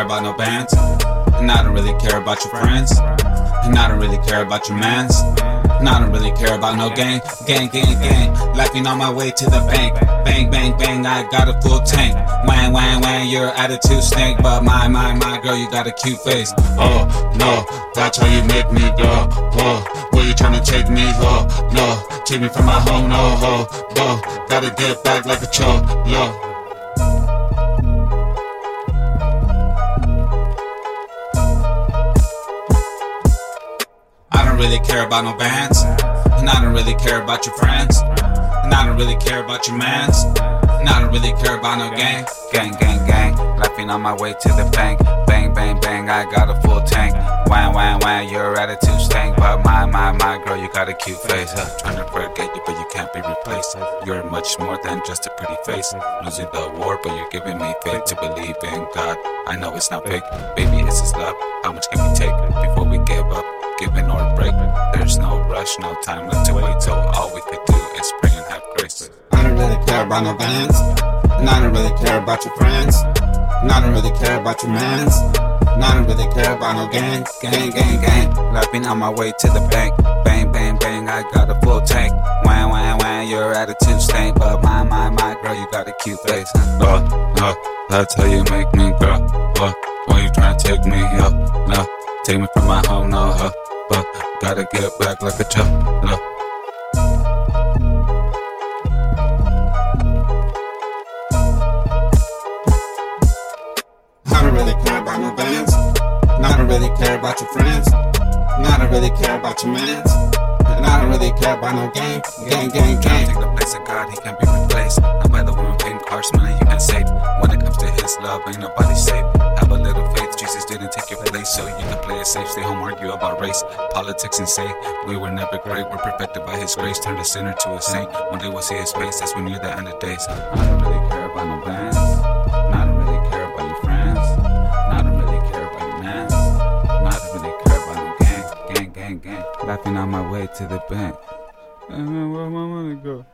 care about no bands. And I don't really care about your friends. And I don't really care about your mans. And I don't really care about no gang, gang, gang, gang. Laughing on my way to the bank. Bang, bang, bang, I got a full tank. Wang, wang, wang, your attitude stank. But my, my, my girl, you got a cute face. Oh, no, that's how you make me go. Oh, where you trying to take me? Oh, no, take me from my home, no, oh, oh, gotta get back like a cholo. Really care about no bands. And I don't really care about your friends. And I don't really care about your mans. And I don't really care about no gang. Gang, gang, gang. Laughing on my way to the bank. Bang, bang, bang. I got a full tank. Wham, wham, wham. Your attitude stank. But my, my, my girl, you got a cute face. Huh? Trying to forget you, but you can't be replaced. You're much more than just a pretty face. Losing the war, but you're giving me faith to believe in God. I know it's not fake. Baby, it's His love. How much can we take before we give rush, no time left to wait. So all we could do is pray and have grace. I don't really care about no bands. And I don't really care about your friends. And I don't really care about your mans. And I don't really care about no gang. Gang, gang, gang. Laughing on my way to the bank. Bang, bang, bang. I got a full tank. Wham, wham, wham. Your attitude stank. But my, my, my girl, you got a cute face. Oh, oh, that's how you make me, girl. Oh, why you trying to take me up? No, take me from my home, no, huh? Gotta get back like a. No. I don't really care about no bands. And I don't really care about your friends. And I don't really care about your mans. And I don't really care about no game. Gang, gang, gang. Take the place of God, he can't be replaced. Not by the woman paying cars, money you can save. When it comes to his love, ain't nobody safe. So you can play it safe, stay home, argue about race, politics, and say, We were never great, we're perfected by his grace. Turned a sinner to a saint. One day we'll see his face, that's when you're the end of days. I don't really care about no bands. I don't really care about your friends. I don't really care about your mans. I don't really care about no gang, gang, gang, gang. Laughing on my way to the bank. And where my money go?